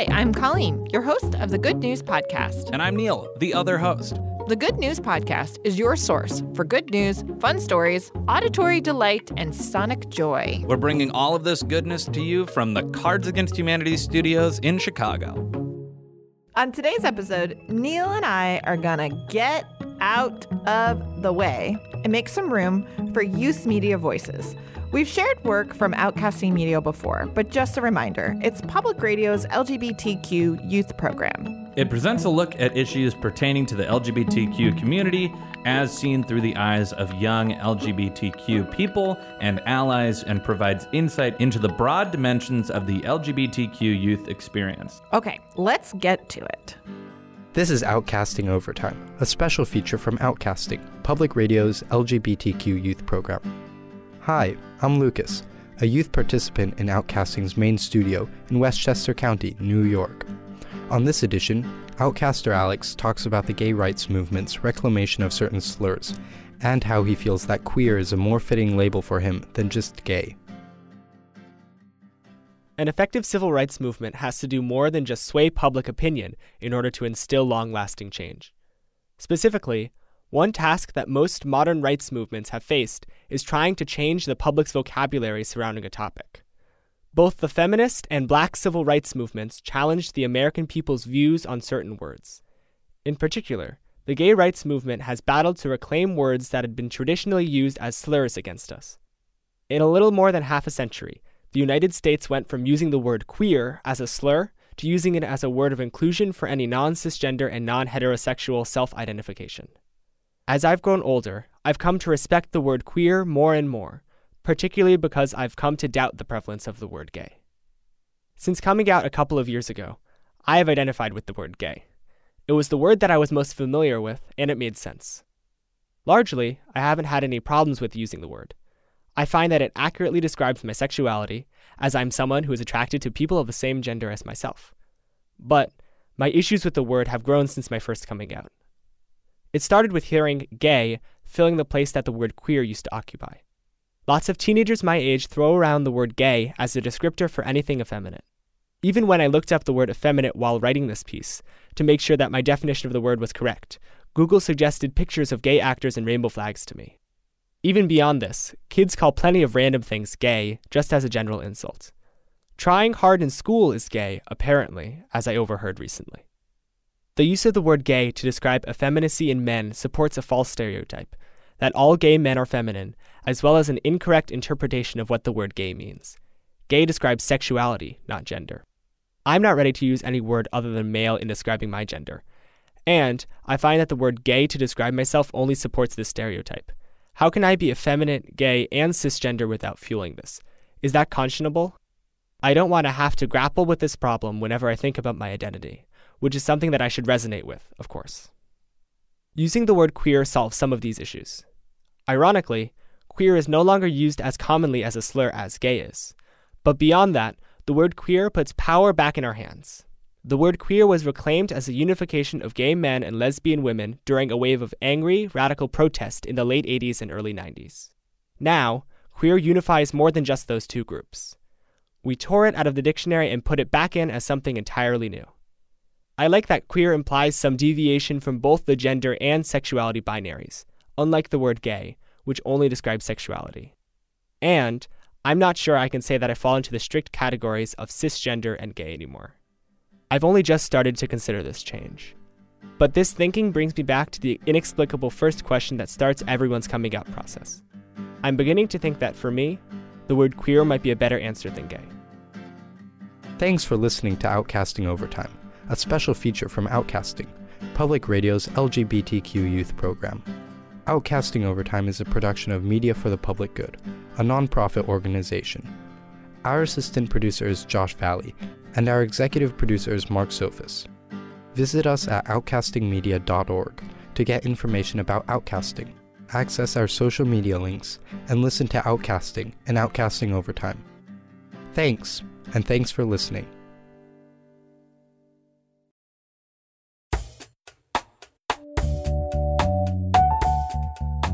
Hi, I'm Colleen, your host of the Good News Podcast. And I'm Neil, the other host. The Good News Podcast is your source for good news, fun stories, auditory delight, and sonic joy. We're bringing all of this goodness to you from the Cards Against Humanity studios in Chicago. On today's episode, Neil and I are gonna get out of the way and make some room for youth media voices. We've shared work from Outcasting Media before, but just a reminder it's public radio's LGBTQ youth program. It presents a look at issues pertaining to the LGBTQ community as seen through the eyes of young LGBTQ people and allies and provides insight into the broad dimensions of the LGBTQ youth experience. Okay, let's get to it. This is Outcasting Overtime, a special feature from Outcasting, public radio's LGBTQ youth program. Hi, I'm Lucas, a youth participant in Outcasting's main studio in Westchester County, New York. On this edition, Outcaster Alex talks about the gay rights movement's reclamation of certain slurs, and how he feels that queer is a more fitting label for him than just gay. An effective civil rights movement has to do more than just sway public opinion in order to instill long lasting change. Specifically, one task that most modern rights movements have faced is trying to change the public's vocabulary surrounding a topic. Both the feminist and black civil rights movements challenged the American people's views on certain words. In particular, the gay rights movement has battled to reclaim words that had been traditionally used as slurs against us. In a little more than half a century, the United States went from using the word queer as a slur to using it as a word of inclusion for any non cisgender and non heterosexual self identification. As I've grown older, I've come to respect the word queer more and more, particularly because I've come to doubt the prevalence of the word gay. Since coming out a couple of years ago, I have identified with the word gay. It was the word that I was most familiar with, and it made sense. Largely, I haven't had any problems with using the word. I find that it accurately describes my sexuality, as I'm someone who is attracted to people of the same gender as myself. But my issues with the word have grown since my first coming out. It started with hearing gay filling the place that the word queer used to occupy. Lots of teenagers my age throw around the word gay as a descriptor for anything effeminate. Even when I looked up the word effeminate while writing this piece, to make sure that my definition of the word was correct, Google suggested pictures of gay actors and rainbow flags to me. Even beyond this, kids call plenty of random things gay just as a general insult. Trying hard in school is gay, apparently, as I overheard recently. The use of the word gay to describe effeminacy in men supports a false stereotype that all gay men are feminine, as well as an incorrect interpretation of what the word gay means. Gay describes sexuality, not gender. I'm not ready to use any word other than male in describing my gender. And I find that the word gay to describe myself only supports this stereotype. How can I be effeminate, gay, and cisgender without fueling this? Is that conscionable? I don't want to have to grapple with this problem whenever I think about my identity which is something that I should resonate with, of course. Using the word queer solves some of these issues. Ironically, queer is no longer used as commonly as a slur as gay is. But beyond that, the word queer puts power back in our hands. The word queer was reclaimed as a unification of gay men and lesbian women during a wave of angry, radical protest in the late 80s and early 90s. Now, queer unifies more than just those two groups. We tore it out of the dictionary and put it back in as something entirely new. I like that queer implies some deviation from both the gender and sexuality binaries, unlike the word gay, which only describes sexuality. And I'm not sure I can say that I fall into the strict categories of cisgender and gay anymore. I've only just started to consider this change. But this thinking brings me back to the inexplicable first question that starts everyone's coming out process. I'm beginning to think that for me, the word queer might be a better answer than gay. Thanks for listening to Outcasting Overtime a special feature from Outcasting, Public Radio's LGBTQ youth program. Outcasting Overtime is a production of Media for the Public Good, a nonprofit organization. Our assistant producer is Josh Valley, and our executive producer is Marc Sophos. Visit us at outcastingmedia.org to get information about outcasting, access our social media links, and listen to Outcasting and Outcasting Overtime. Thanks, and thanks for listening.